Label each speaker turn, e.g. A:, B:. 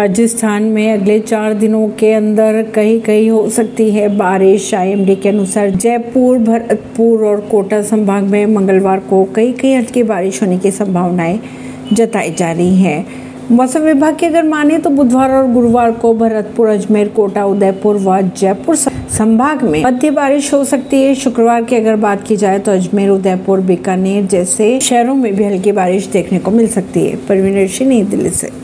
A: राजस्थान में अगले चार दिनों के अंदर कहीं कहीं हो सकती है बारिश। आईएमडी के अनुसार जयपुर, भरतपुर और कोटा संभाग में मंगलवार को कई कई हल्की बारिश होने की संभावनाएँ जताई जा रही हैं। मौसम विभाग की अगर माने तो बुधवार और गुरुवार को भरतपुर, अजमेर, कोटा, उदयपुर व जयपुर संभाग में मध्य बारिश हो सकती है। शुक्रवार की अगर बात की जाए तो अजमेर, उदयपुर, बीकानेर जैसे शहरों में भी हल्की बारिश देखने को मिल सकती है। परवीन नई दिल्ली से।